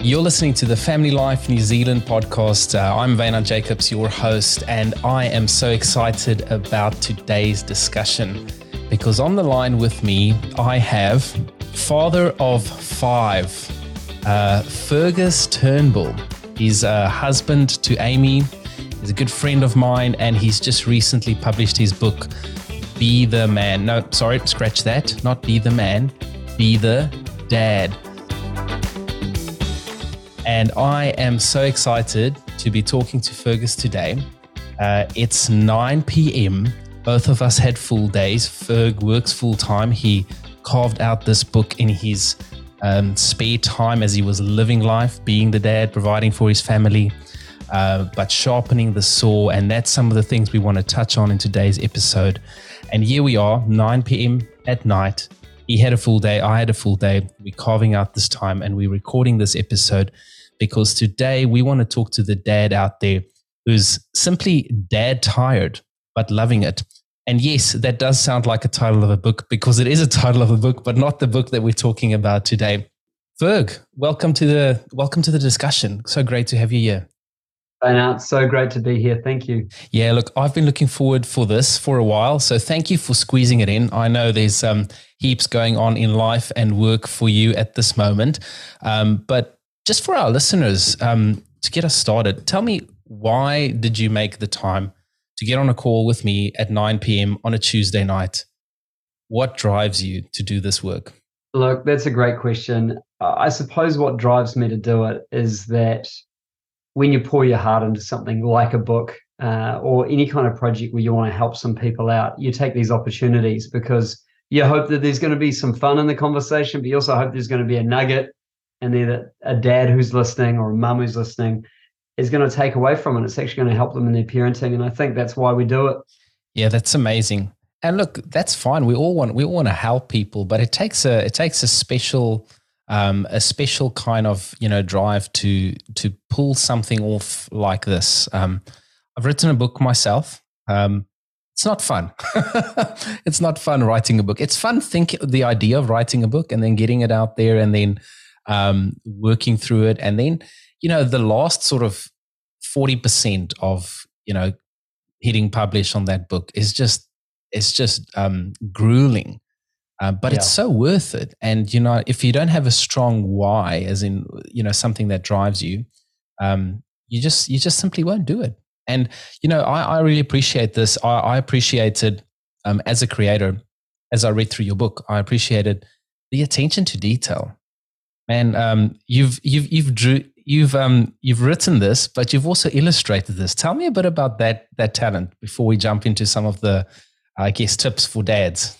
You're listening to the Family Life New Zealand podcast. Uh, I'm Wynand Jacobs, your host, and I am so excited about today's discussion because on the line with me, I have father of five, uh, Fergus Turnbull. He's a husband to Amy, he's a good friend of mine, and he's just recently published his book, Be the Man. No, sorry, scratch that. Not Be the Man, Be the Dad and I am so excited to be talking to Fergus today. Uh, it's 9 p.m. Both of us had full days. Ferg works full time. He carved out this book in his um, spare time as he was living life, being the dad, providing for his family, uh, but sharpening the saw. And that's some of the things we want to touch on in today's episode. And here we are, 9 p.m. at night. He had a full day. I had a full day. We're carving out this time and we're recording this episode because today we want to talk to the dad out there who's simply dad tired, but loving it. And yes, that does sound like a title of a book because it is a title of a book, but not the book that we're talking about today. Ferg, welcome to the welcome to the discussion. So great to have you here. And it's so great to be here. Thank you. Yeah, look, I've been looking forward for this for a while. So thank you for squeezing it in. I know there's um, heaps going on in life and work for you at this moment. Um, but just for our listeners, um, to get us started, tell me why did you make the time to get on a call with me at 9 p.m. on a Tuesday night? What drives you to do this work? Look, that's a great question. I suppose what drives me to do it is that when you pour your heart into something like a book uh, or any kind of project where you want to help some people out, you take these opportunities because you hope that there's going to be some fun in the conversation, but you also hope there's going to be a nugget and then a dad who's listening or a mum who's listening is going to take away from it. It's actually going to help them in their parenting, and I think that's why we do it. Yeah, that's amazing. And look, that's fine. We all want we all want to help people, but it takes a it takes a special um, a special kind of you know drive to to pull something off like this. Um, I've written a book myself. Um, it's not fun. it's not fun writing a book. It's fun thinking the idea of writing a book and then getting it out there and then um, working through it. And then, you know, the last sort of 40% of, you know, hitting publish on that book is just, it's just um, grueling. Uh, but yeah. it's so worth it. And, you know, if you don't have a strong why, as in, you know, something that drives you, um, you just, you just simply won't do it. And, you know, I, I really appreciate this. I, I appreciated um, as a creator, as I read through your book, I appreciated the attention to detail man, um, you've you've you've drew you've um you've written this, but you've also illustrated this. Tell me a bit about that that talent before we jump into some of the, I guess, tips for dads.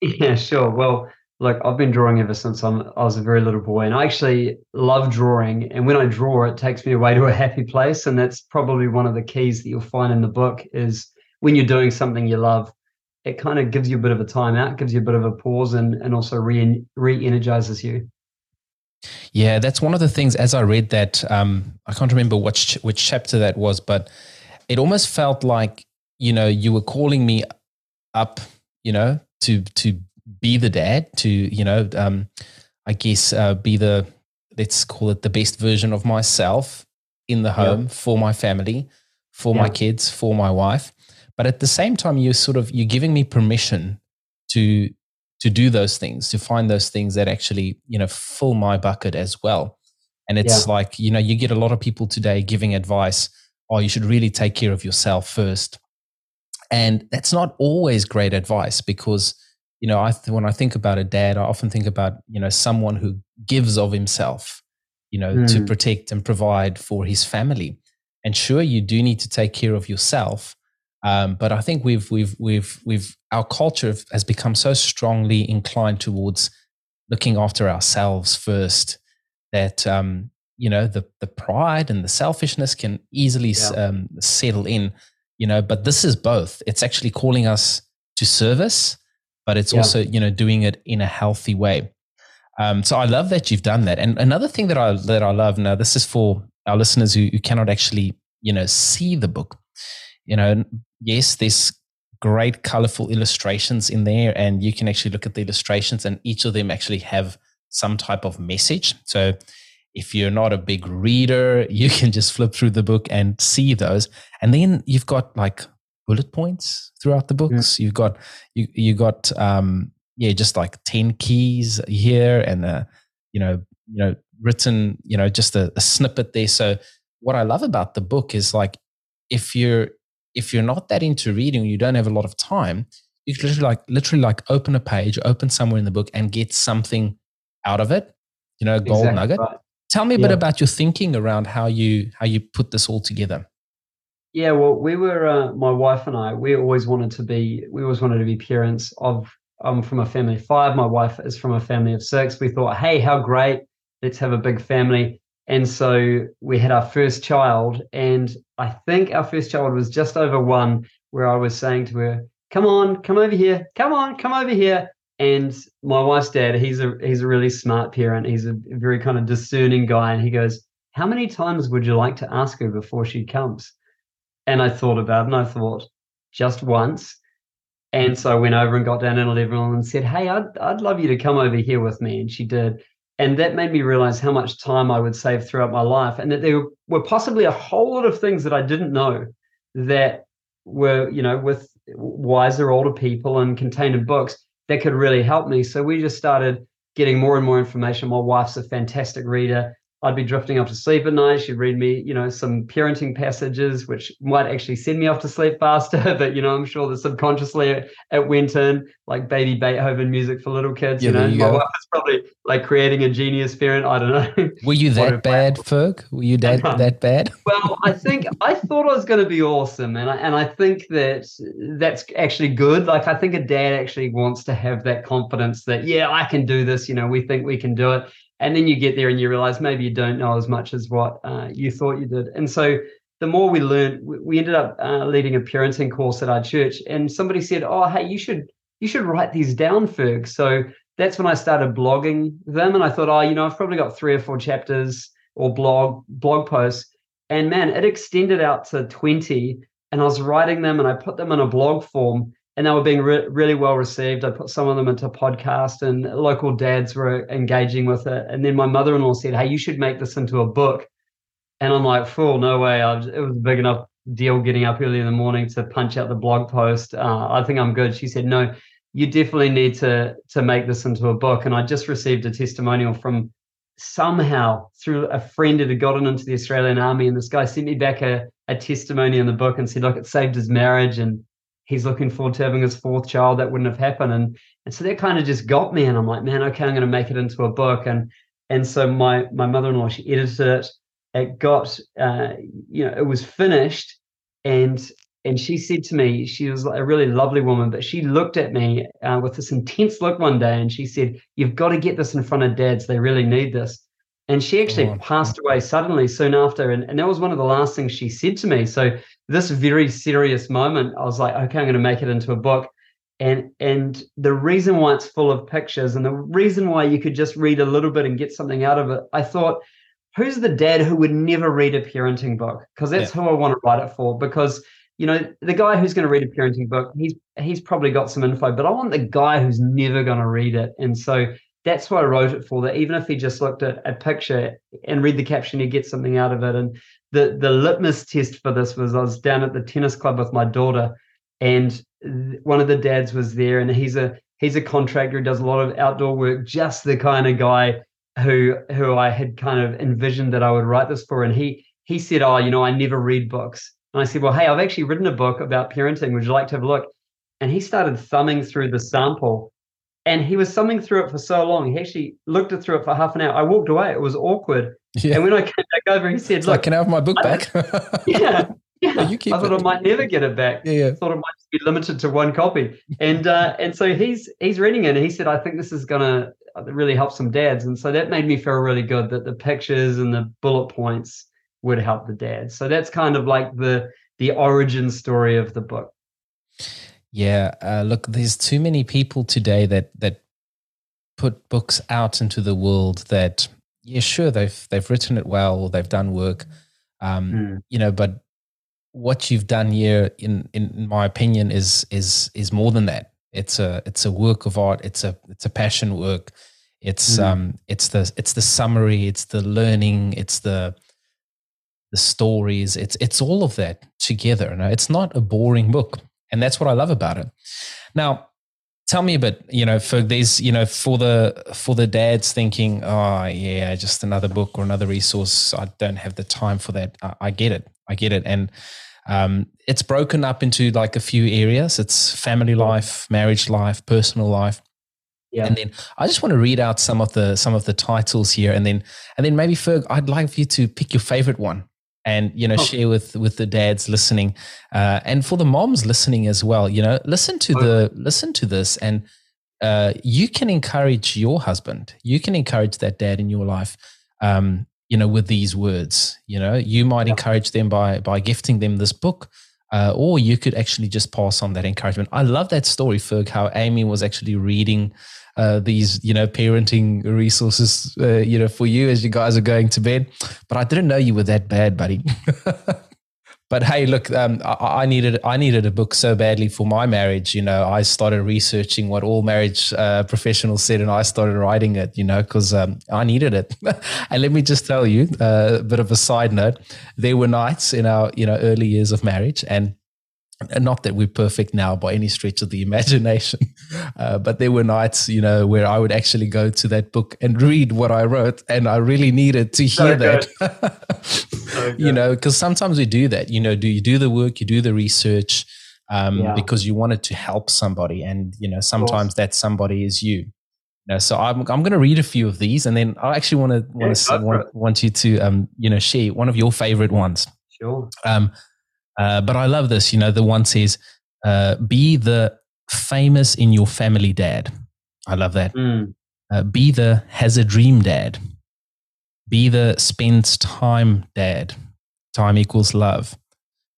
Yeah, sure. Well, look, I've been drawing ever since I'm, I was a very little boy, and I actually love drawing. And when I draw, it takes me away to a happy place, and that's probably one of the keys that you'll find in the book is when you're doing something you love. It kind of gives you a bit of a timeout, gives you a bit of a pause, and and also re re energizes you. Yeah, that's one of the things. As I read that, um, I can't remember which which chapter that was, but it almost felt like you know you were calling me up, you know, to to be the dad, to you know, um, I guess uh, be the let's call it the best version of myself in the home for my family, for my kids, for my wife. But at the same time, you're sort of you're giving me permission to to do those things, to find those things that actually, you know, fill my bucket as well. And it's yeah. like, you know, you get a lot of people today giving advice, oh, you should really take care of yourself first. And that's not always great advice because, you know, I when I think about a dad, I often think about, you know, someone who gives of himself, you know, mm. to protect and provide for his family. And sure, you do need to take care of yourself, um, but I think we've we've we've we've our culture has become so strongly inclined towards looking after ourselves first that um, you know the the pride and the selfishness can easily yeah. um, settle in. You know, but this is both. It's actually calling us to service, but it's yeah. also you know doing it in a healthy way. Um, so I love that you've done that. And another thing that I that I love now, this is for our listeners who, who cannot actually you know see the book you know, yes, there's great colorful illustrations in there, and you can actually look at the illustrations, and each of them actually have some type of message. So if you're not a big reader, you can just flip through the book and see those. And then you've got like bullet points throughout the books. Yeah. You've got you you got um yeah, just like 10 keys here and uh, you know, you know, written, you know, just a, a snippet there. So what I love about the book is like if you're if you're not that into reading, you don't have a lot of time, you can literally like literally like open a page, open somewhere in the book and get something out of it. You know, gold exactly nugget. Right. Tell me a yeah. bit about your thinking around how you how you put this all together. Yeah, well, we were uh, my wife and I. We always wanted to be. We always wanted to be parents of. I'm from a family of five. My wife is from a family of six. We thought, hey, how great! Let's have a big family. And so we had our first child, and I think our first child was just over one. Where I was saying to her, "Come on, come over here. Come on, come over here." And my wife's dad, he's a he's a really smart parent. He's a very kind of discerning guy, and he goes, "How many times would you like to ask her before she comes?" And I thought about it, and I thought, just once. And so I went over and got down in a level and said, "Hey, I'd I'd love you to come over here with me." And she did, and that made me realize how much time I would save throughout my life, and that there were possibly a whole lot of things that I didn't know that were, you know, with wiser older people and contained in books that could really help me. So we just started getting more and more information. My wife's a fantastic reader. I'd be drifting off to sleep at night. She'd read me, you know, some parenting passages, which might actually send me off to sleep faster. But you know, I'm sure that subconsciously it, it went in like baby Beethoven music for little kids. Yeah, you know, you my go. wife was probably like creating a genius parent. I don't know. Were you that bad, Ferg? Were you that that bad? well, I think I thought I was going to be awesome, and I and I think that that's actually good. Like I think a dad actually wants to have that confidence that yeah, I can do this. You know, we think we can do it and then you get there and you realize maybe you don't know as much as what uh, you thought you did. And so the more we learned we ended up uh, leading a parenting course at our church. And somebody said oh hey you should you should write these down ferg. So that's when i started blogging them. And i thought oh you know i've probably got three or four chapters or blog blog posts. And man it extended out to 20 and i was writing them and i put them in a blog form and they were being re- really well received. I put some of them into podcast, and local dads were engaging with it. And then my mother-in-law said, "Hey, you should make this into a book." And I'm like, "Fool, no way!" It was a big enough deal getting up early in the morning to punch out the blog post. Uh, I think I'm good. She said, "No, you definitely need to to make this into a book." And I just received a testimonial from somehow through a friend that had gotten into the Australian Army, and this guy sent me back a, a testimony in the book and said, "Look, it saved his marriage and." He's looking forward to having his fourth child. That wouldn't have happened. And and so that kind of just got me. And I'm like, man, okay, I'm going to make it into a book. And and so my my mother-in-law, she edited it. It got, uh, you know, it was finished. And and she said to me, she was a really lovely woman, but she looked at me uh, with this intense look one day, and she said, "You've got to get this in front of dads. They really need this." And she actually oh, passed away suddenly soon after, and, and that was one of the last things she said to me. So this very serious moment, I was like, okay, I'm going to make it into a book. And and the reason why it's full of pictures and the reason why you could just read a little bit and get something out of it, I thought, who's the dad who would never read a parenting book? Because that's yeah. who I want to write it for. Because you know, the guy who's going to read a parenting book, he's he's probably got some info, but I want the guy who's never going to read it. And so that's why I wrote it for. That even if he just looked at a picture and read the caption, he'd get something out of it. And the the litmus test for this was I was down at the tennis club with my daughter, and one of the dads was there, and he's a he's a contractor who does a lot of outdoor work, just the kind of guy who who I had kind of envisioned that I would write this for. And he he said, "Oh, you know, I never read books." And I said, "Well, hey, I've actually written a book about parenting. Would you like to have a look?" And he started thumbing through the sample and he was thumbing through it for so long. He actually looked it through it for half an hour. I walked away. It was awkward. Yeah. And when I came back over, he said, "Look, like, can I have my book back?" yeah, yeah. you keep I thought it. I might never get it back. Yeah, yeah. I thought it might be limited to one copy. And uh, and so he's he's reading it, and he said, "I think this is gonna really help some dads." And so that made me feel really good that the pictures and the bullet points would help the dads. So that's kind of like the the origin story of the book. Yeah, uh, look, there's too many people today that that put books out into the world that yeah, sure they've they've written it well, they've done work, um, mm. you know, but what you've done here, in in my opinion, is is is more than that. It's a it's a work of art. It's a it's a passion work. It's mm. um, it's the it's the summary, it's the learning, it's the the stories. It's it's all of that together. You know? It's not a boring book, and that's what I love about it. Now, tell me a bit. You know, for these, you know, for the for the dads thinking, oh yeah, just another book or another resource. I don't have the time for that. I, I get it. I get it, and um, it's broken up into like a few areas. It's family life, marriage life, personal life. Yeah. And then I just want to read out some of the some of the titles here, and then and then maybe Ferg, I'd like for you to pick your favorite one, and you know share with with the dads listening, uh, and for the moms listening as well. You know, listen to the listen to this, and uh, you can encourage your husband. You can encourage that dad in your life. Um, you know, with these words, you know, you might yeah. encourage them by by gifting them this book. Uh, or you could actually just pass on that encouragement. I love that story, Ferg, how Amy was actually reading uh, these you know parenting resources uh, you know for you as you guys are going to bed. But i didn't know you were that bad buddy. But hey look um, I, I, needed i needed a book so badly for my marriage you know. I started researching what all marriage uh, professionals said and i started writing it you know because um, i needed it. And let me just tell you uh, a bit of a side note. There were nights in our you know early years of marriage and and not that we're perfect now by any stretch of the imagination, uh, but there were nights, you know, where I would actually go to that book and read what I wrote, and I really needed to hear that. you know, because sometimes we do that. You know, do you do the work, you do the research, um, yeah. because you wanted to help somebody, and you know, sometimes that somebody is you. You know, so I'm I'm going to read a few of these, and then I actually want to want to want, want you to um you know share one of your favorite ones. Sure. Um uh, but I love this. You know, the one says, uh, "Be the famous in your family dad." I love that. Mm. Uh, be the has a dream dad. Be the spends time dad. Time equals love.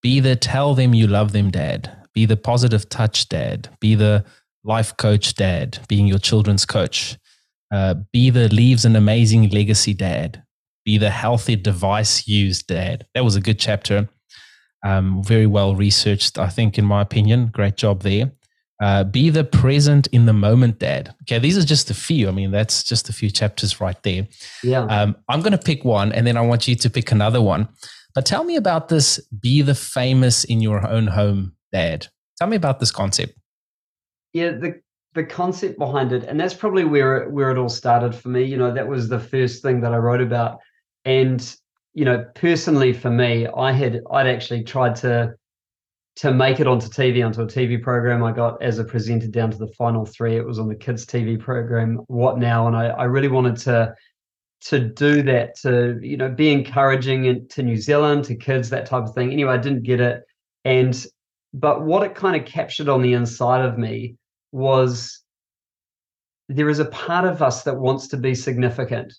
Be the tell them you love them dad. Be the positive touch dad. Be the life coach dad, being your children's coach. Uh, be the leaves an amazing legacy dad. Be the healthy device used dad. That was a good chapter. Um, very well researched, I think, in my opinion. Great job there. Uh, be the present in the moment, Dad. Okay, these are just a few. I mean, that's just a few chapters right there. Yeah. Um, I'm going to pick one, and then I want you to pick another one. But tell me about this. Be the famous in your own home, Dad. Tell me about this concept. Yeah, the the concept behind it, and that's probably where it, where it all started for me. You know, that was the first thing that I wrote about, and you know, personally for me, I had I'd actually tried to to make it onto TV onto a TV program. I got as a presenter down to the final three. It was on the kids TV program, What Now, and I, I really wanted to to do that to you know be encouraging to New Zealand to kids that type of thing. Anyway, I didn't get it, and but what it kind of captured on the inside of me was there is a part of us that wants to be significant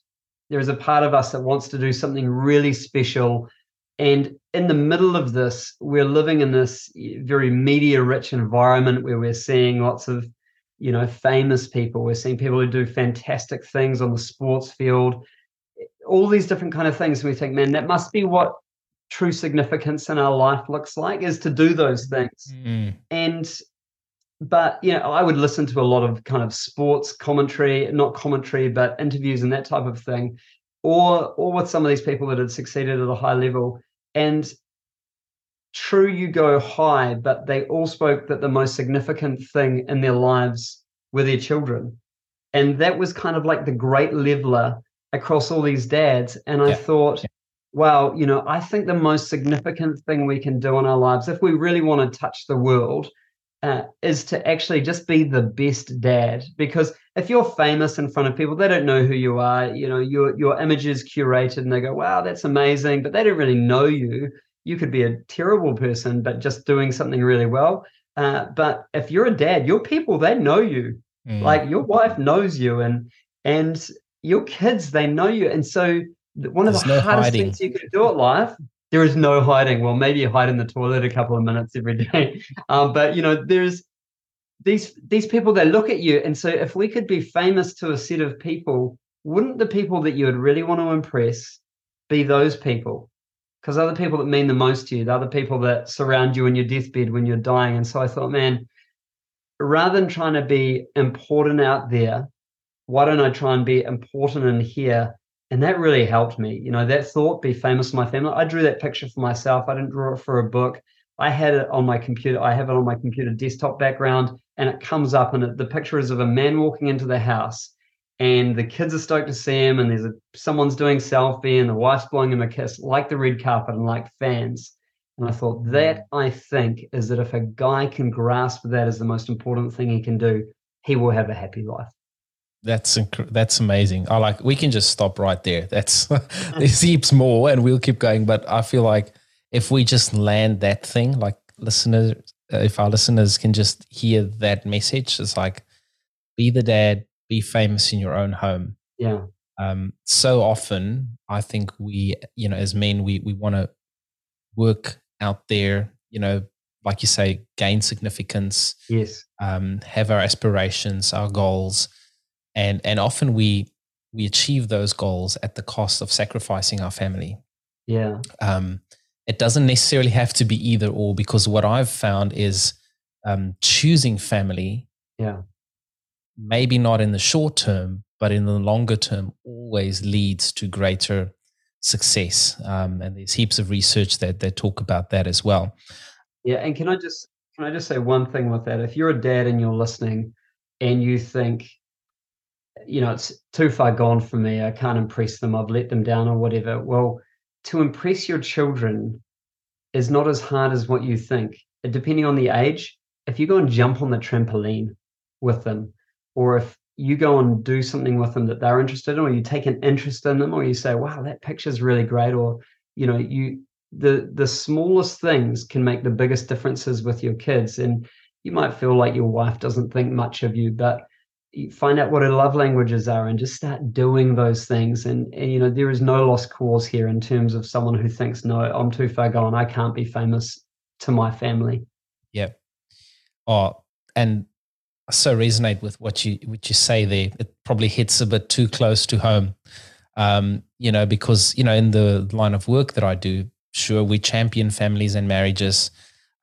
there is a part of us that wants to do something really special. And in the middle of this, we're living in this very media rich environment where we're seeing lots of, you know, famous people. We're seeing people who do fantastic things on the sports field, all these different kind of things. And we think, man, that must be what true significance in our life looks like is to do those things. Mm. And but you know, I would listen to a lot of kind of sports commentary, not commentary, but interviews and that type of thing, or or with some of these people that had succeeded at a high level. And true, you go high, but they all spoke that the most significant thing in their lives were their children. And that was kind of like the great leveler across all these dads. And I yeah. thought, yeah. wow, you know, I think the most significant thing we can do in our lives, if we really want to touch the world, uh, is to actually just be the best dad. Because if you're famous in front of people they don't know who you are. You know your your image is curated and they go wow that's amazing but they don't really know you. You could be a terrible person but just doing something really well. Uh, but if you're a dad your people they know you. Mm. like your wife knows you and and your kids they know you. And so one of There's the no hardest hiding. things you can do at life there is no hiding. Well, maybe you hide in the toilet a couple of minutes every day, um, but you know, there's these these people that look at you, and so if we could be famous to a set of people, wouldn't the people that you would really want to impress be those people? Because other people that mean the most to you, the other people that surround you in your deathbed when you're dying. And so I thought, man, rather than trying to be important out there, why don't I try and be important in here? And that really helped me. You know, that thought, be famous in my family. I drew that picture for myself. I didn't draw it for a book. I had it on my computer. I have it on my computer desktop background, and it comes up, and it, the picture is of a man walking into the house, and the kids are stoked to see him, and there's a someone's doing selfie, and the wife's blowing him a kiss, like the red carpet, and like fans. And I thought hmm. that I think is that if a guy can grasp that as the most important thing he can do, he will have a happy life. That's inc- that's amazing. I like we can just stop right there. That's there's heaps more, and we'll keep going. But I feel like if we just land that thing, like listeners, uh, if our listeners can just hear that message, it's like be the dad, be famous in your own home. Yeah. Um, so often, I think we, you know, as men, we we want to work out there, you know, like you say, gain significance. Yes. Um, have our aspirations, our goals, and and often we we achieve those goals at the cost of sacrificing our family. Yeah. Um, it doesn't necessarily have to be either or because what I've found is um, choosing family. Yeah. Maybe not in the short term, but in the longer term, always leads to greater success. Um, and there's heaps of research that that talk about that as well. Yeah, and can I just can I just say one thing with that? If you're a dad and you're listening, and you think, you know, it's too far gone for me, I can't impress them, I've let them down, or whatever. Well, to impress your children is not as hard as what you think. Depending on the age, if you go and jump on the trampoline with them, or if you go and do something with them that they're interested in, or you take an interest in them, or you say, "Wow, that picture's really great," or you know, you the the smallest things can make the biggest differences with your kids. And you might feel like your wife doesn't think much of you, but find out what her love languages are and just start doing those things. And, and, you know there is no lost cause here in terms of someone who thinks no i'm too far gone. I can't be famous to my family. Yeah oh and I so resonate with what you what you say there. It probably hits a bit too close to home. Um, you know because you know in the line of work that i do sure we champion families and marriages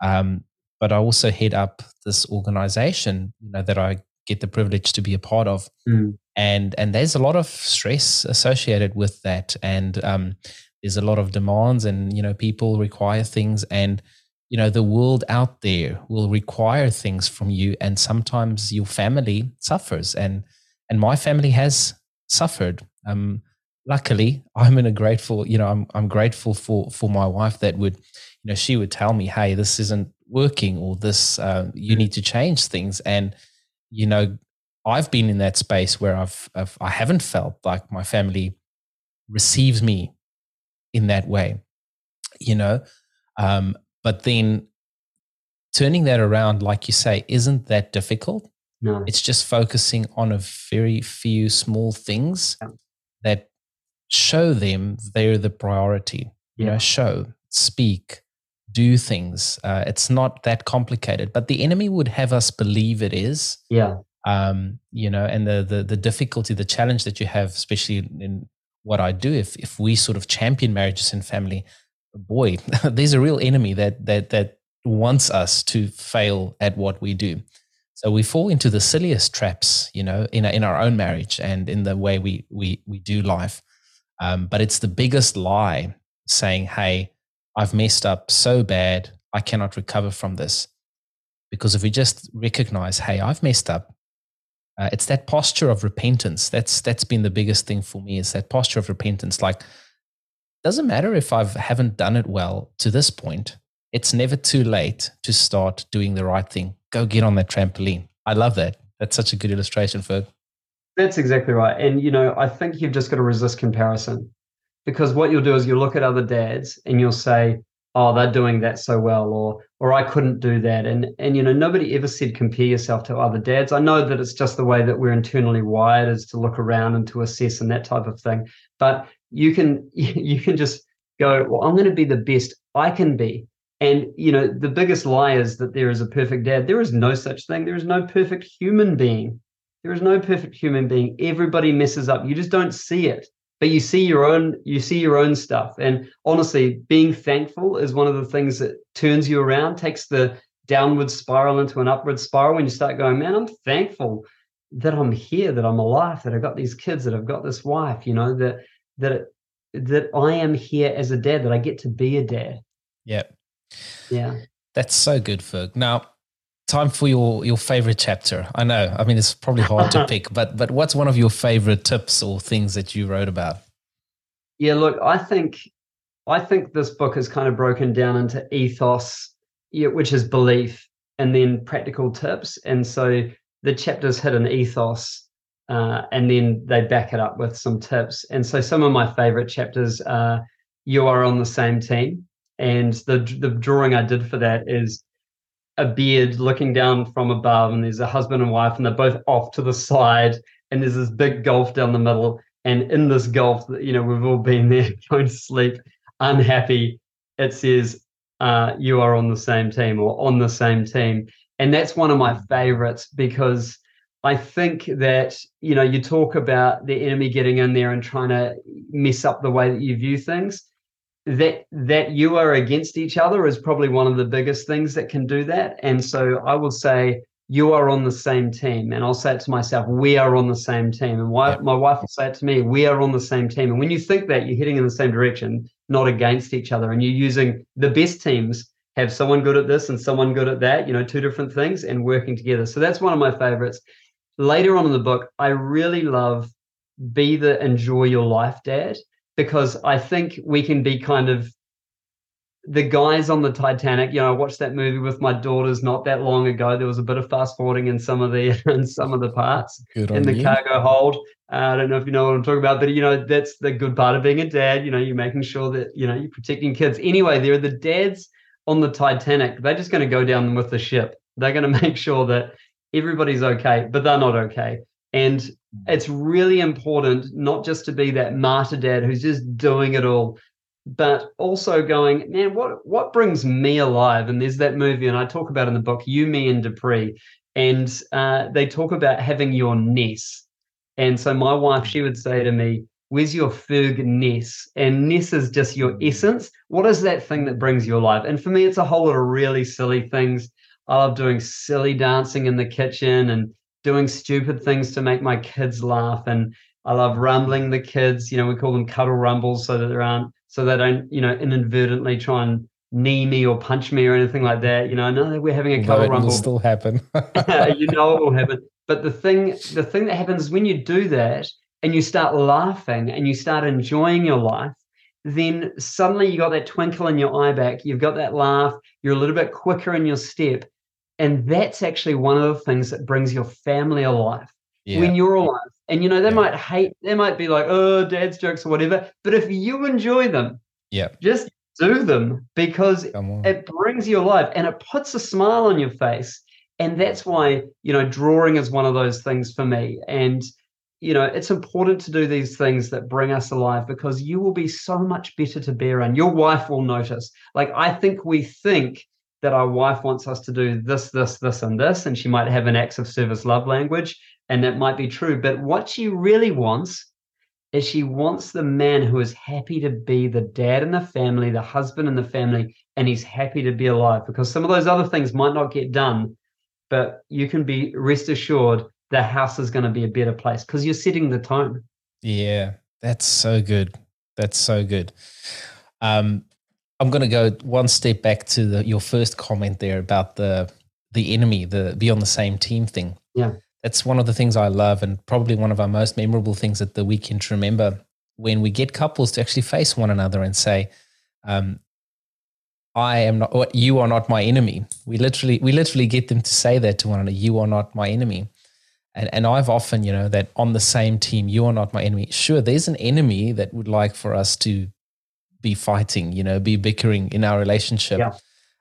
um, but i also head up this organization you know that i get the privilege to be a part of. Mm. And and there's a lot of stress associated with that, and um, there's a lot of demands, and you know people require things, and you know the world out there will require things from you, and sometimes your family suffers, and and my family has suffered. Um, luckily, I'm in a grateful, you know, I'm I'm grateful for for my wife that would, you know, she would tell me, hey, this isn't working, or this uh, you mm. need to change things, and you know, I've been in that space where I've, I've I haven't felt like my family receives me in that way, you know. Um, but then turning that around, like you say, isn't that difficult? No. It's just focusing on a very few small things yeah. that show them they're the priority. You know, show, speak, do things. Uh, it's not that complicated, but the enemy would have us believe it is. Yeah. Um, you know, and the, the the difficulty, the challenge that you have, especially in what I do, if if we sort of champion marriages and family, boy, there's a real enemy that that that wants us to fail at what we do. So we fall into the silliest traps, you know, in in our own marriage and in the way we we we do life. Um, but it's the biggest lie saying, "Hey, I've messed up so bad, I cannot recover from this. Because if we just recognize, hey, I've messed up, uh, it's that posture of repentance. That's that's been the biggest thing for me. Is that posture of repentance. Like, doesn't matter if I haven't done it well to this point. It's never too late to start doing the right thing. Go get on that trampoline. I love that. That's such a good illustration, Ferg. That's exactly right. And you know, I think you've just got to resist comparison because what you'll do is you'll look at other dads and you'll say oh they're doing that so well or or i couldn't do that. And and you know nobody ever said compare yourself to other dads. I know that it's just the way that we're internally wired is to look around and to assess and that type of thing. But you can you can just go well i'm going to be the best i can be. And you know the biggest lie is that there is a perfect dad. There is no such thing. There is no perfect human being. There is no perfect human being. Everybody messes up. You just don't see it but you see your own you see your own stuff and honestly being thankful is one of the things that turns you around takes the downward spiral into an upward spiral when you start going man i'm thankful that I'm here, that I'm alive, that I've got these kids, that I've got this wife, you know, that that that I am here as a dad, that I get to be a dad. Yeah. Yeah. That's so good, Ferg. Now, time for your your favorite chapter. I know. I mean, it's probably hard to pick, but but what's one of your favorite tips or things that you wrote about? Yeah, look, I think I think this book is kind of broken down into ethos, which is belief, and then practical tips. And so the chapters hit an ethos, uh, and then they back it up with some tips. And so some of my favorite chapters are "You Are on the Same Team," and the the drawing I did for that is a beard looking down from above, and there's a husband and wife, and they're both off to the side, and there's this big gulf down the middle. And in this gulf, you know, we've all been there going to sleep, unhappy. It says, uh, you are on the same team or on the same team. And that's one of my favorites because I think that, you know, you talk about the enemy getting in there and trying to mess up the way that you view things that that you are against each other is probably one of the biggest things that can do that. And so i will say you are on the same team. And i'll say it to myself we are on the same team. And my wife will say it to me we are on the same team. And when you think that you're heading in the same direction not against each other. And you're using the best teams have someone good at this and someone good at that you know two different things and working together. So that's one of my favorites. Later on in the book i really love be the enjoy your life dad because I think we can be kind of the guys on the Titanic. You know, I watched that movie with my daughters not that long ago. There was a bit of fast forwarding in some of the in some of the parts in the you. cargo hold. Uh, I don't know if you know what I'm talking about, but you know that's the good part of being a dad. You know, you're making sure that you know you're protecting kids. Anyway, there are the dads on the Titanic. They're just going to go down with the ship. They're going to make sure that everybody's okay, but they're not okay. And it's really important not just to be that martyr dad who's just doing it all, but also going, man, what what brings me alive? And there's that movie, and I talk about in the book, You, Me, and Dupree, and uh, they talk about having your Ness. And so my wife, she would say to me, Where's your Ferg Ness? And Ness is just your essence. What is that thing that brings you alive? And for me, it's a whole lot of really silly things. I love doing silly dancing in the kitchen and doing stupid things to make my kids laugh and I love rumbling the kids. You know, we call them cuddle rumbles so that they aren't so they don't, you know, inadvertently try and knee me or punch me or anything like that. You know, I know that we're having a cuddle rumble. Will still happen. you know it will happen. But the thing, the thing that happens when you do that and you start laughing and you start enjoying your life, then suddenly you got that twinkle in your eye back. You've got that laugh. You're a little bit quicker in your step, and that's actually one of the things that brings your family alive yeah. when you're alive. And you know, they yeah. might hate, they might be like, oh, dad's jokes or whatever. But if you enjoy them, yeah, just do them because it brings you alive and it puts a smile on your face. And that's why, you know, drawing is one of those things for me. And you know, it's important to do these things that bring us alive because you will be so much better to bear in. Your wife will notice. Like, I think we think that our wife wants us to do this, this, this, and this, and she might have an acts of service love language, and that might be true. But what she really wants is she wants the man who is happy to be the dad in the family, the husband in the family, and he's happy to be alive because some of those other things might not get done, but you can be rest assured the house is going to be a better place because you're setting the tone. Yeah, that's so good. That's so good. Um, I'm going to go one step back to the, your first comment there about the the enemy, the be on the same team thing. Yeah, that's one of the things I love, and probably one of our most memorable things at the weekend to remember when we get couples to actually face one another and say, um, "I am not, you are not my enemy." We literally, we literally get them to say that to one another. You are not my enemy. And, and I've often, you know, that on the same team, you are not my enemy. Sure, there's an enemy that would like for us to be fighting, you know, be bickering in our relationship. Yeah.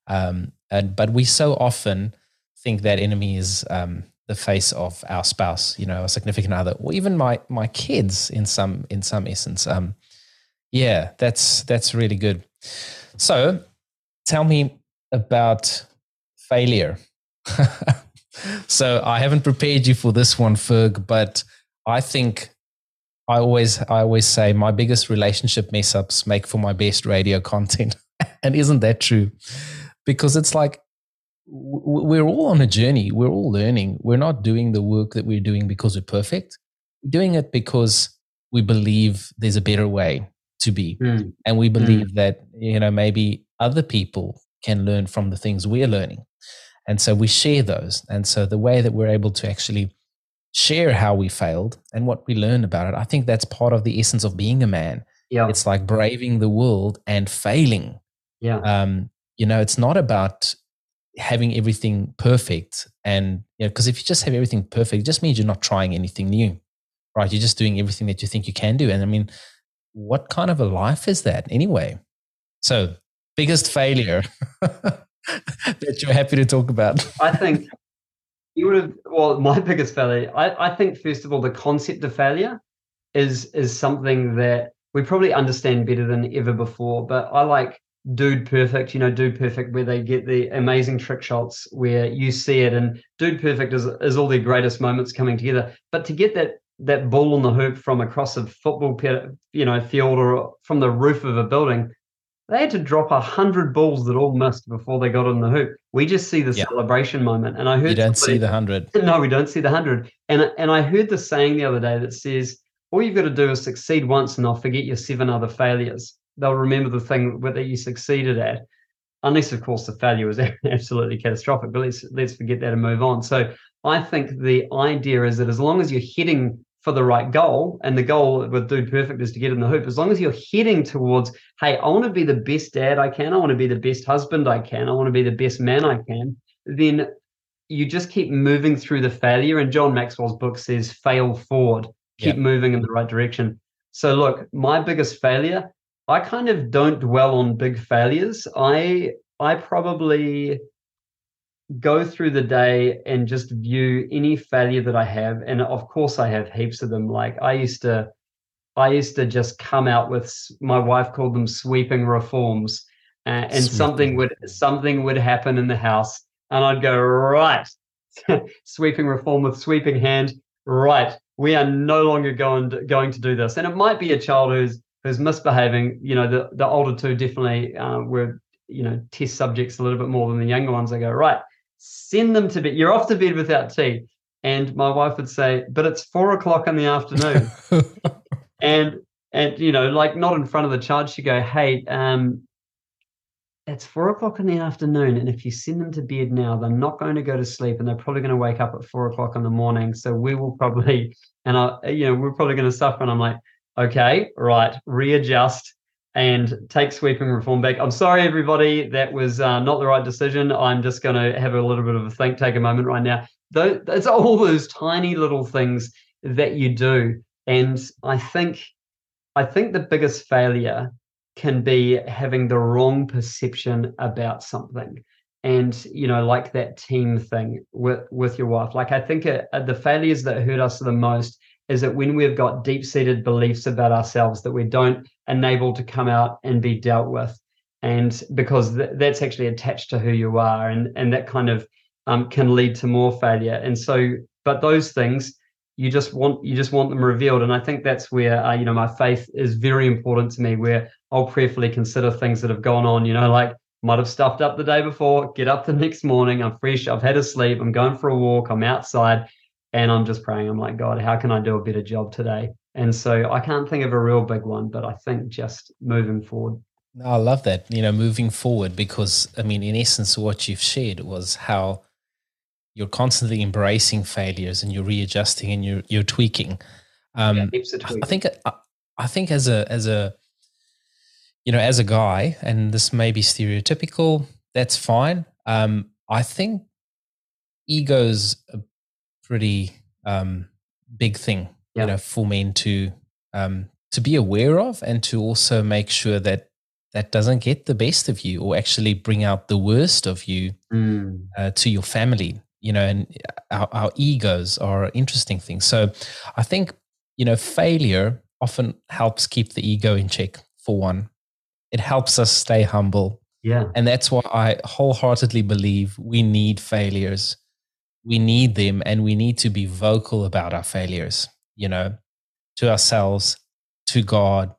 Um, and but we so often think that enemy is um, the face of our spouse, you know, a significant other, or even my my kids in some in some essence. Um, yeah, that's that's really good. So, tell me about failure. so I haven't prepared you for this one, Ferg, but I think I always I always say my biggest relationship mess ups make for my best radio content. and isn't that true? Because it's like we're all on a journey. We're all learning. We're not doing the work that we're doing because we're perfect. We're doing it because we believe there's a better way to be. Mm. And we believe mm. that, you know, maybe other people can learn from the things we're learning. And so we share those. And so the way that we're able to actually share how we failed and what we learned about it, I think that's part of the essence of being a man. Yeah. It's like braving the world and failing. Yeah. Um, you know, it's not about having everything perfect. And, you know, because if you just have everything perfect, it just means you're not trying anything new, right? You're just doing everything that you think you can do. And I mean, what kind of a life is that anyway? So, biggest failure that you're happy to talk about? I think you would have, well, my biggest failure, I, I think, first of all, the concept of failure is is something that we probably understand better than ever before. But I like Dude Perfect, you know, Dude Perfect, where they get the amazing trick shots where you see it, and Dude Perfect is is all their greatest moments coming together. But to get that that ball on the hoop from across a football, you know, field or from the roof of a building, they had to drop a hundred balls that all missed before they got in the hoop. We just see the celebration moment, and I heard you don't somebody, see the hundred. No, we don't see the hundred. And and I heard the saying the other day that says all you've got to do is succeed once and they'll forget your seven other failures. They'll remember the thing that you succeeded at, unless of course the failure was absolutely catastrophic. But let's let's forget that and move on. So I think the idea is that as long as you're heading for the right goal, and the goal with Dude Perfect is to get in the hoop, as long as you're heading towards, hey, I want to be the best dad I can, I want to be the best husband I can, I want to be the best man I can, then you just keep moving through the failure. And John Maxwell's book says, fail forward keep yep. moving in the right direction. So look, my biggest failure, I kind of don't dwell on big failures. I I probably go through the day and just view any failure that I have and of course I have heaps of them like I used to I used to just come out with my wife called them sweeping reforms uh, and sweeping. something would something would happen in the house and I'd go right sweeping reform with sweeping hand right we are no longer going to, going to do this. And it might be a child who's who's misbehaving. You know, the the older two definitely uh, were you know test subjects a little bit more than the younger ones. I go right, send them to bed. You're off to bed without tea. And my wife would say, but it's four o'clock in the afternoon. and and you know, like not in front of the child, she'd go, hey, um, it's four o'clock in the afternoon, and if you send them to bed now, they're not going to go to sleep, and they're probably going to wake up at four o'clock in the morning. So we will probably, and I, you know, we're probably going to suffer. And I'm like, okay, right, readjust and take sweeping reform back. I'm sorry, everybody, that was uh, not the right decision. I'm just going to have a little bit of a think, take a moment right now. Though it's all those tiny little things that you do, and I think, I think the biggest failure can be having the wrong perception about something and you know like that team thing with with your wife like i think it, uh, the failures that hurt us the most is that when we've got deep seated beliefs about ourselves that we don't enable to come out and be dealt with and because th- that's actually attached to who you are and and that kind of um, can lead to more failure. And so but those things you just want you just want them revealed. And i think that's where uh, you know my faith is very important to me where i'll prayerfully consider things that have gone on you know like might have stuffed up the day before get up the next morning i'm fresh i've had a sleep i'm going for a walk i'm outside and i'm just praying i'm like god how can i do a better job today and so i can't think of a real big one but i think just moving forward No, I love that, you know, moving forward because I mean, in essence, what you've shared was how you're constantly embracing failures and you're readjusting and you're you're tweaking. Um, yeah, I think I, I think as a as a you know as a guy, and this may be stereotypical. That's fine. Um, I think ego's a pretty um, big thing, yeah. you know, for men to um, to be aware of and to also make sure that that doesn't get the best of you or actually bring out the worst of you mm. uh, to your family you know, and our, our egos are interesting things. So I think, you know, failure often helps keep the ego in check, for one. It helps us stay humble. Yeah. And that's why I wholeheartedly believe we need failures. We need them and we need to be vocal about our failures, you know, to ourselves, to God,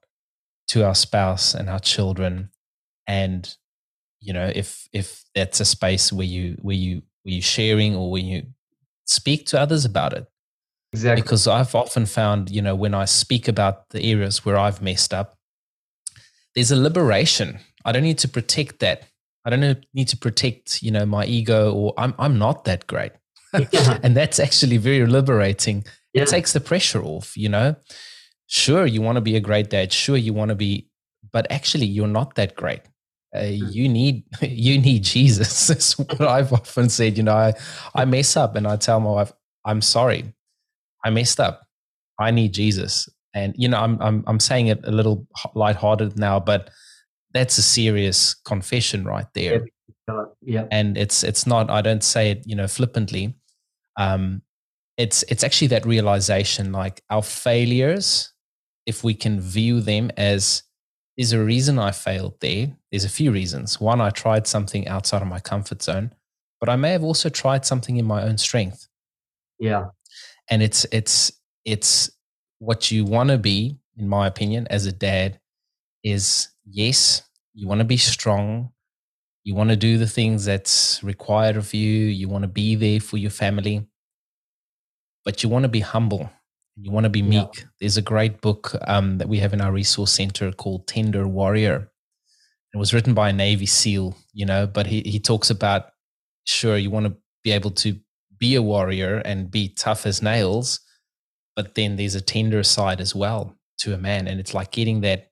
to our spouse and our children. And you know, if if that's a space where you where you where you sharing or when you speak to others about it. Exactly. Because I've often found, you know, when I speak about the areas where I've messed up, there's a liberation. I don't need to protect that. I don't need to protect, you know, my ego or I'm I'm not that great. and that's actually very liberating. Yeah. It takes the pressure off, you know. Sure, you want to be a great dad. Sure, you want to be, but actually, you're not that great. Uh, hmm. you need you need Jesus. That's what I've often said. You know, I I mess up and I tell my wife, I'm sorry, I messed up. I need Jesus. And you know, I'm I'm I'm saying it a little lighthearted now, but that's a serious confession right there. Yeah. And it's it's not. I don't say it, you know, flippantly. Um, it's it's actually that realization, like our failures, if we can view them as there's a reason I failed there. There's a few reasons. One, I tried something outside of my comfort zone, but I may have also tried something in my own strength. Yeah. And it's it's it's what you want to be, in my opinion, as a dad, is yes, you want to be strong. You want to do the things that's required of you. You want to be there for your family, but you want to be humble and you want to be meek. Yeah. There's a great book um, that we have in our resource center called Tender Warrior. It was written by a Navy SEAL, you know, but he, he talks about sure, you want to be able to be a warrior and be tough as nails, but then there's a tender side as well to a man. And it's like getting that,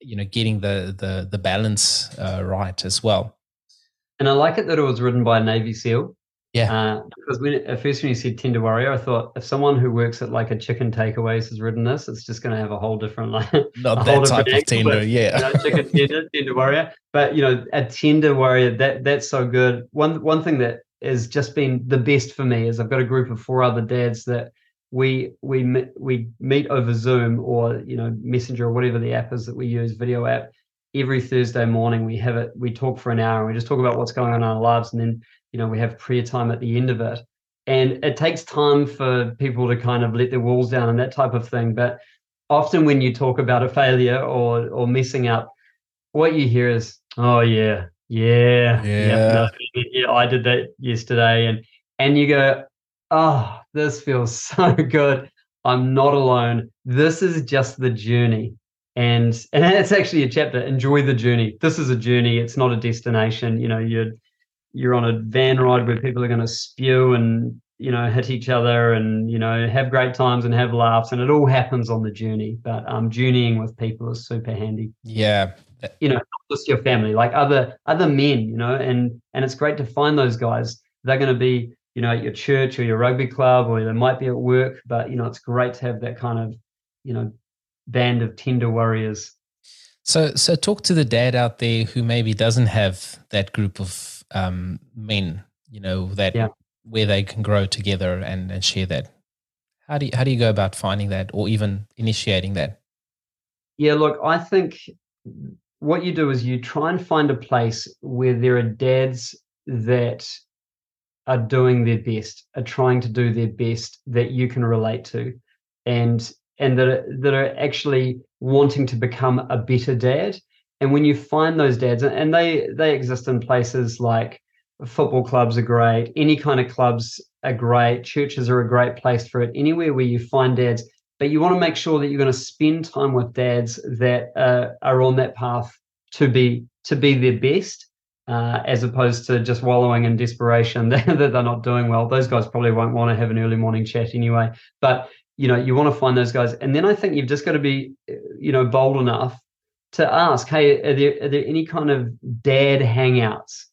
you know, getting the the the balance uh, right as well. And I like it that it was written by a Navy SEAL yeah. Uh, because when at first when you said Tender Warrior, I thought if someone who works at like a chicken takeaways has written this, it's just going to have a whole different like not that type of tender, but, yeah. You know, chicken tender, tender warrior. But you know, a tender warrior that that's so good. One one thing that has just been the best for me is I've got a group of four other dads that we we we meet over Zoom or you know Messenger or whatever the app is that we use, video app. Every Thursday morning we have it. We talk for an hour and we just talk about what's going on in our lives, and then you know we have prayer time at the end of it and it takes time for people to kind of let their walls down and that type of thing but often when you talk about a failure or or messing up what you hear is oh yeah yeah yeah, no, yeah i did that yesterday and and you go oh this feels so good. I'm not alone. This is just the journey. And and it's actually a chapter enjoy the journey. This is a journey. It's not a destination. You know you're you're on a van ride where people are going to spew and you know hit each other and you know have great times and have laughs and it all happens on the journey. But um journeying with people is super handy. Yeah. You know not just your family like other other men you know and and it's great to find those guys. They're going to be you know at your church or your rugby club or they might be at work but you know it's great to have that kind of you know band of tender warriors so so talk to the dad out there who maybe doesn't have that group of um, men, you know, that yeah. where they can grow together and, and share that. How do you, how do you go about finding that or even initiating that? Yeah, look, I think what you do is you try and find a place where there are dads that are doing their best, are trying to do their best that you can relate to, and and that are, that are actually wanting to become a better dad. And when you find those dads and they they exist in places like football clubs are great any kind of clubs are great churches are a great place for it anywhere where you find dads but you want to make sure that you're going to spend time with dads that uh, are on that path to be to be their best uh, as opposed to just wallowing in desperation that they're not doing well those guys probably won't want to have an early morning chat anyway but you know you want to find those guys and then i think you've just got to be you know bold enough to ask, hey, are there, are there any kind of dad hangouts?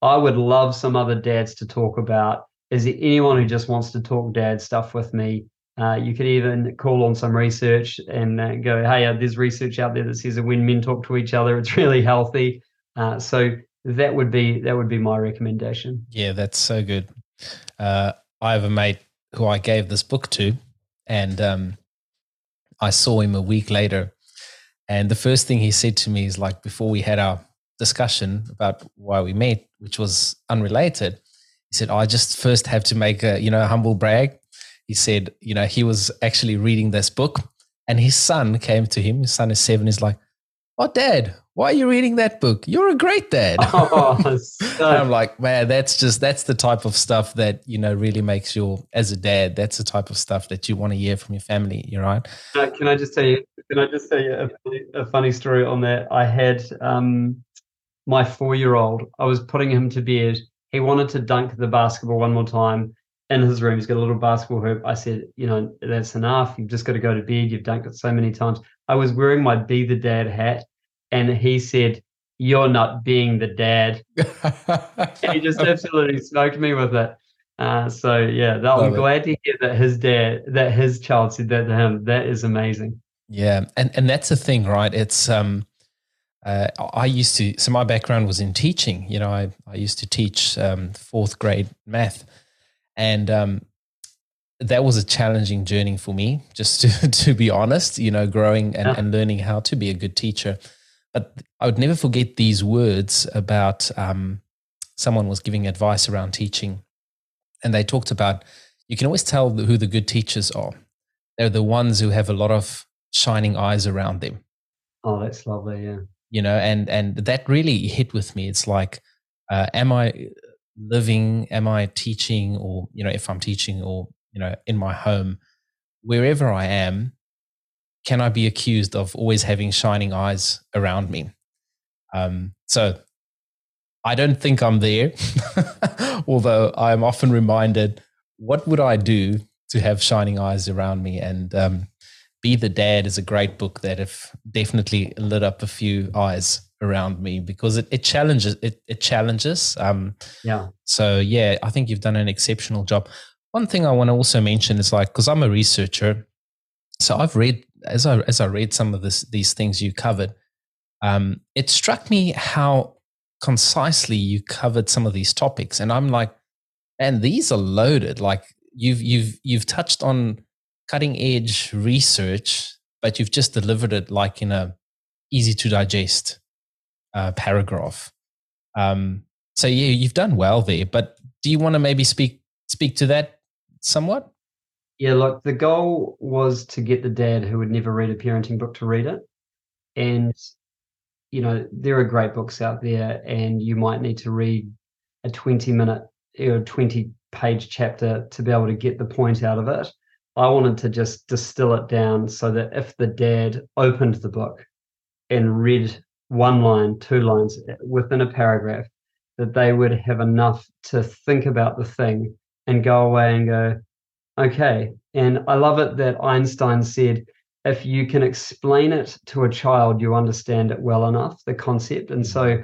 I would love some other dads to talk about. Is there anyone who just wants to talk dad stuff with me? Uh, you could even call on some research and uh, go, hey, there's research out there that says that when men talk to each other, it's really healthy. Uh, so that would be that would be my recommendation. Yeah, that's so good. Uh, I have a mate who I gave this book to, and um, I saw him a week later and the first thing he said to me is like, before we had our discussion about why we met, which was unrelated, he said, I just first have to make a, you know, humble brag. He said, you know, he was actually reading this book and his son came to him. His son is seven. He's like, oh, dad, why are you reading that book? You're a great dad. Oh, so I'm like, man, that's just that's the type of stuff that you know really makes you as a dad. That's the type of stuff that you want to hear from your family. You're right. Uh, can I just tell you? Can I just tell you a funny, a funny story on that? I had um, my four year old. I was putting him to bed. He wanted to dunk the basketball one more time in his room. He's got a little basketball hoop. I said, you know, that's enough. You've just got to go to bed. You've dunked it so many times. I was wearing my Be the Dad hat and he said, You're not being the dad. he just absolutely smoked me with it. Uh, so yeah, that, I'm glad to hear that his dad, that his child said that to him. That is amazing. Yeah, and and that's the thing, right? It's um, uh, I used to. So my background was in teaching. You know, I I used to teach um, fourth grade math, and um, that was a challenging journey for me. Just to to be honest, you know, growing and, yeah. and learning how to be a good teacher. But I would never forget these words about um, someone was giving advice around teaching, and they talked about you can always tell who the good teachers are. They're the ones who have a lot of shining eyes around them. Oh, that's lovely. Yeah. You know, and and that really hit with me. It's like, uh, am I living? Am I teaching? Or you know, if I'm teaching, or you know, in my home, wherever I am, can I be accused of always having shining eyes around me? Um, so I don't think I'm there, although I'm often reminded, what would I do to have shining eyes around me? And um, Be the Dad is a great book that have definitely lit up a few eyes around me because it, it challenges it, it challenges. Um, yeah. So yeah, I think you've done an exceptional job. One thing I want to also mention is like because I'm a researcher, so I've read as I as I read some of this these things you covered, um, it struck me how concisely you covered some of these topics, and I'm like, and these are loaded. Like you've you've you've touched on cutting edge research, but you've just delivered it like in a easy to digest uh, paragraph. Um, so yeah, you've done well there. But do you want to maybe speak speak to that somewhat? Yeah, look, the goal was to get the dad who would never read a parenting book to read it. And, you know, there are great books out there, and you might need to read a 20 minute or 20 page chapter to be able to get the point out of it. I wanted to just distill it down so that if the dad opened the book and read one line, two lines eh, within a paragraph, that they would have enough to think about the thing and go away and go, Okay. And I love it that Einstein said, if you can explain it to a child, you understand it well enough, the concept. And so,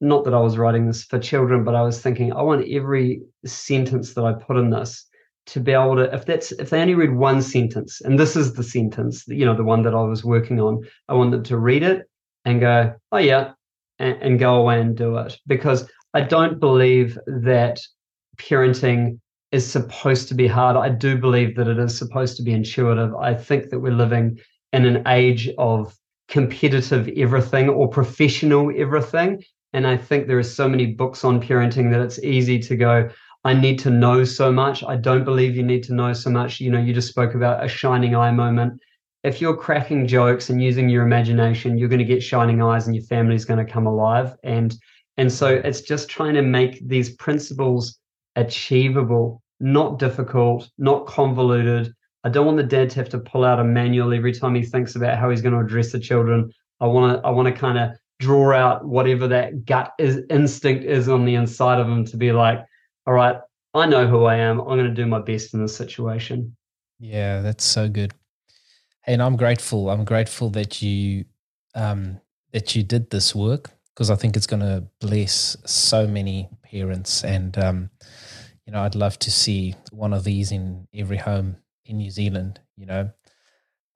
not that I was writing this for children, but I was thinking, I want every sentence that I put in this to be able to, if that's, if they only read one sentence, and this is the sentence, you know, the one that I was working on, I want them to read it and go, oh, yeah, and, and go away and do it. Because I don't believe that parenting is supposed to be hard. I do believe that it is supposed to be intuitive. I think that we're living in an age of competitive everything or professional everything. And I think there are so many books on parenting that it's easy to go, I need to know so much. I don't believe you need to know so much. You know, you just spoke about a shining eye moment. If you're cracking jokes and using your imagination, you're going to get shining eyes and your family's going to come alive. And and so it's just trying to make these principles achievable, not difficult, not convoluted. I don't want the dad to have to pull out a manual every time he thinks about how he's going to address the children. I want to I want to kind of draw out whatever that gut is instinct is on the inside of him to be like, all right, I know who I am. I'm going to do my best in this situation. Yeah, that's so good. And I'm grateful. I'm grateful that you um, that you did this work because I think it's going to bless so many parents and um, you know, I'd love to see one of these in every home in New Zealand. You know,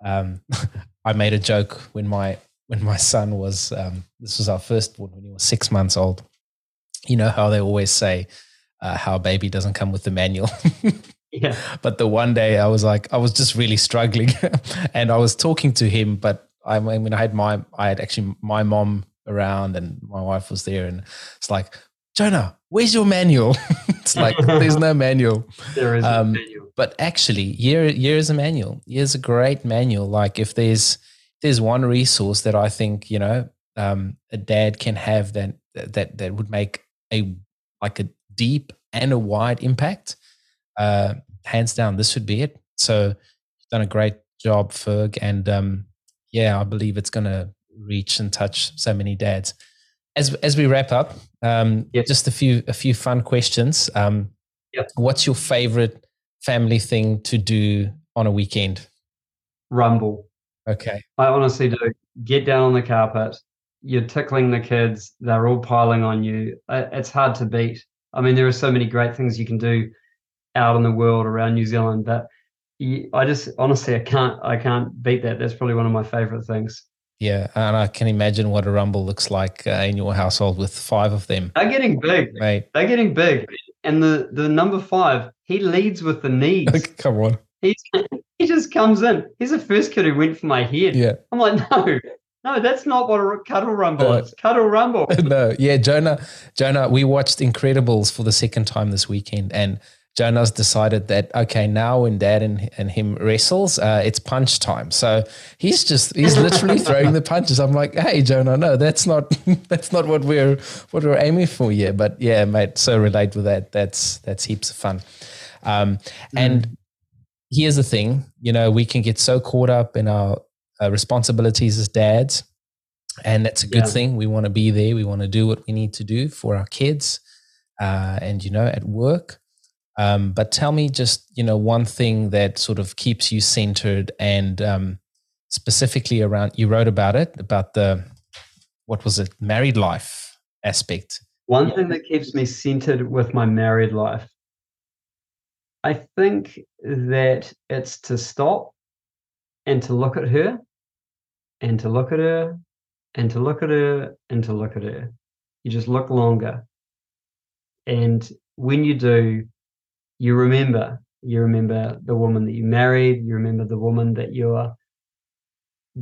um, I made a joke when my when my son was um, this was our firstborn when he was six months old. You know how they always say uh, how a baby doesn't come with the manual. yeah. But the one day I was like, I was just really struggling, and I was talking to him, but I, I mean, I had my I had actually my mom around and my wife was there, and it's like, Jonah, where's your manual? It's like there's no manual. There is um, manual. But actually, year year is a manual. Year is a great manual. Like if there's there's one resource that I think you know um, a dad can have that that that would make a like a deep and a wide impact, uh, hands down, this would be it. So you've done a great job, Ferg, and um, yeah, I believe it's going to reach and touch so many dads. As as we wrap up, um, yep. just a few a few fun questions. Um, yep. What's your favorite family thing to do on a weekend? Rumble. Okay. I honestly do. Get down on the carpet. You're tickling the kids. They're all piling on you. It's hard to beat. I mean, there are so many great things you can do out in the world around New Zealand, but I just honestly I can't I can't beat that. That's probably one of my favorite things. Yeah, and I can imagine what a rumble looks like uh, in your household with five of them. They're getting big, mate. They're getting big, and the the number five he leads with the knees. Come on, he he just comes in. He's the first kid who went for my head. Yeah, I'm like no. No, that's not what a cuddle rumble is. Cuddle rumble. no, yeah, Jonah, Jonah, we watched Incredibles for the second time this weekend, and Jonah's decided that okay, now when Dad and, and him wrestles, uh, it's punch time. So he's just he's literally throwing the punches. I'm like, hey, Jonah, no, that's not that's not what we're what we're aiming for here. But yeah, mate, so relate with that. That's that's heaps of fun. Um, and mm. here's the thing, you know, we can get so caught up in our uh, responsibilities as dads, and that's a good yeah. thing. We want to be there. We want to do what we need to do for our kids, uh, and you know, at work. Um, but tell me just, you know, one thing that sort of keeps you centered and um, specifically around, you wrote about it, about the, what was it, married life aspect. One thing that keeps me centered with my married life, I think that it's to stop and to look at her and to look at her and to look at her and to look at her. You just look longer. And when you do, you remember you remember the woman that you married you remember the woman that you're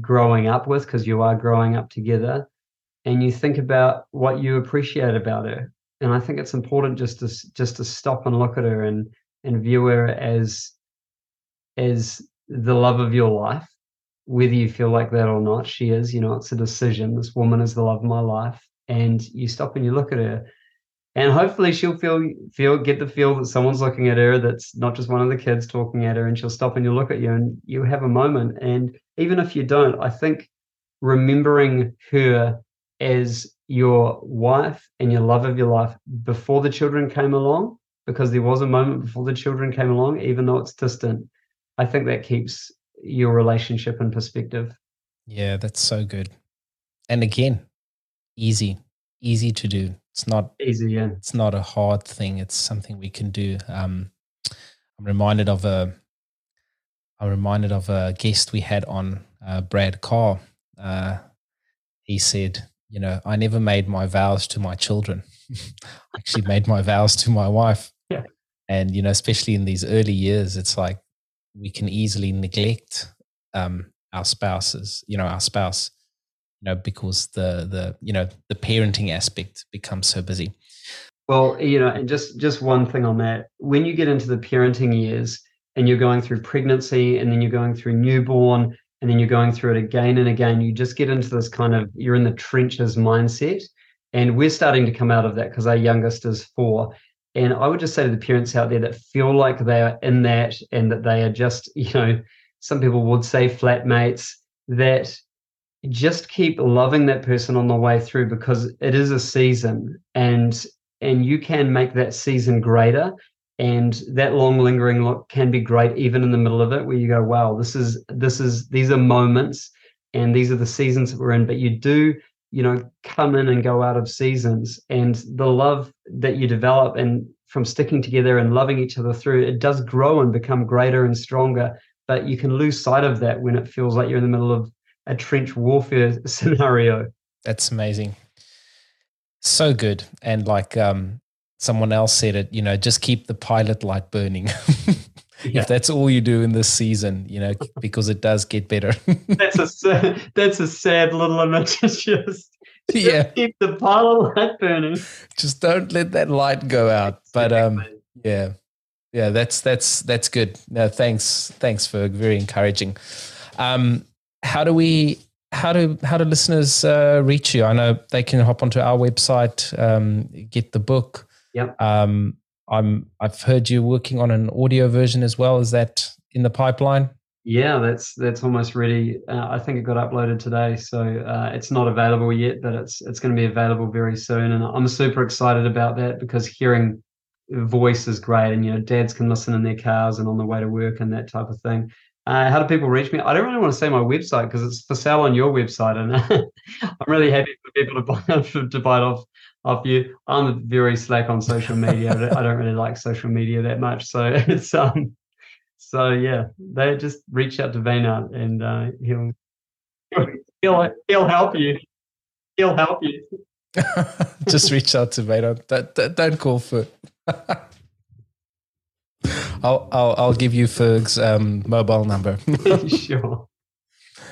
growing up with because you are growing up together and you think about what you appreciate about her. And i think it's important just to just to stop and look at her and and view her as as the love of your life whether you feel like that or not she is you know it's a decision. This woman is the love of my life. And you stop and you look at her and hopefully she'll feel feel get the feel that someone's looking at her that's not just one of the kids talking at her and she'll stop and you'll look at you and you have a moment. And even if you don't i think remembering her as your wife and your love of your life before the children came along because there was a moment before the children came along even though it's distant i think that keeps your relationship in perspective. Yeah that's so good. And again easy easy to do it's not easy. Yeah. It's not a hard thing. It's something we can do. Um, I'm reminded of a. I'm reminded of a guest we had on, uh, Brad Carr. Uh, he said, "You know, I never made my vows to my children. I actually made my vows to my wife. Yeah. And you know, especially in these early years, it's like we can easily neglect um, our spouses. You know, our spouse you know because the the you know the parenting aspect becomes so busy. Well you know and just just one thing on that. When you get into the parenting years and you're going through pregnancy and then you're going through newborn and then you're going through it again and again you just get into this kind of you're in the trenches mindset. And we're starting to come out of that because our youngest is four. And i would just say to the parents out there that feel like they are in that and that they are just you know some people would say flatmates that just keep loving that person on the way through because it is a season and and you can make that season greater and that long lingering look can be great even in the middle of it where you go wow this is this is these are moments and these are the seasons that we're in. But you do you know come in and go out of seasons and the love that you develop and from sticking together and loving each other through it does grow and become greater and stronger but you can lose sight of that when it feels like you're in the middle of a trench warfare scenario. That's amazing. So good. And like um, someone else said it, you know, just keep the pilot light burning. yeah. If that's all you do in this season, you know, because it does get better. that's a sad, that's a sad little image. It's just yeah, keep the pilot light burning. Just don't let that light go out. But um, yeah, yeah, that's that's that's good. No, thanks, thanks for very encouraging. Um, how do we how do how do listeners uh, reach you? I know they can hop onto our website, um, get the book. Yep. Um, I'm I've heard you're working on an audio version as well. Is that in the pipeline? Yeah, that's that's almost ready. Uh, I think it got uploaded today, so uh, it's not available yet, but it's it's going to be available very soon, and I'm super excited about that because hearing voice is great, and you know, dads can listen in their cars and on the way to work and that type of thing. Uh, how do people reach me? I don't really want to say my website because it's Ferg sale on your website, and I'm really happy for people to buy to buy it off off you. I'm very slack on social media. I don't really like social media that much, so it's um, so yeah, they just reach out to Wynand and uh, he'll he'll he'll help you. He'll help you. just reach out to Wynand. Don't, don't call for. I'll, I'll I'll give you Ferg's um, mobile number. sure.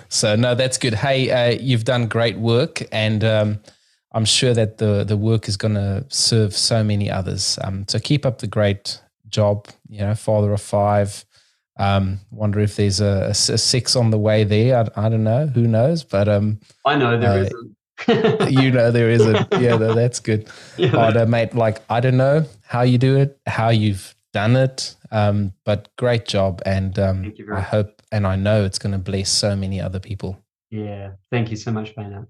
So no, that's good. Hey, uh, you've done great work, and um, I'm sure that the the work is going to serve so many others. Um, so keep up the great job. You know, father of five. Um, wonder if there's a, a, a six on the way there. I, I, don't know. Who knows? But um, I know there uh, isn't. you know there isn't. Yeah, no, that's good. Yeah, oh, no, mate. Like I don't know how you do it, how you've done it, um, but great job, and um, I hope and I know it's going to bless so many other people. Yeah, thank you so much, Bana.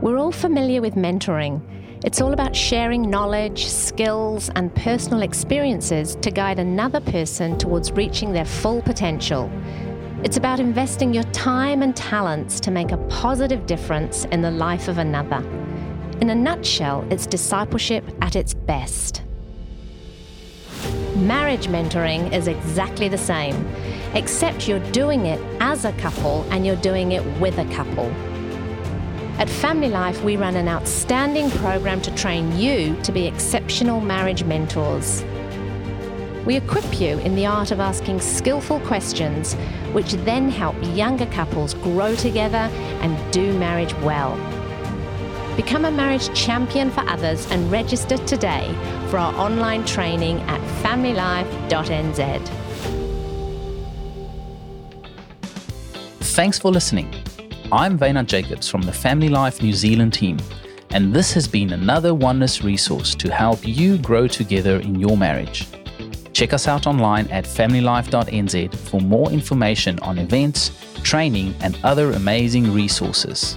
We're all familiar with mentoring. It's all about sharing knowledge, skills, and personal experiences to guide another person towards reaching their full potential. It's about investing your time and talents to make a positive difference in the life of another. In a nutshell, it's discipleship at its best. Marriage mentoring is exactly the same, except you're doing it as a couple and you're doing it with a couple. At Family Life, we run an outstanding program to train you to be exceptional marriage mentors. We equip you in the art of asking skillful questions, which then help younger couples grow together and do marriage well. Become a marriage champion for others and register today for our online training at familylife.nz. Thanks for listening. I'm Wynand Jacobs from the Family Life New Zealand team, and this has been another Oneness resource to help you grow together in your marriage. Check us out online at familylife.nz for more information on events, training, and other amazing resources.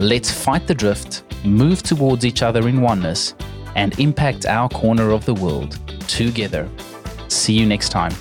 Let's fight the drift, move towards each other in oneness, and impact our corner of the world together. See you next time.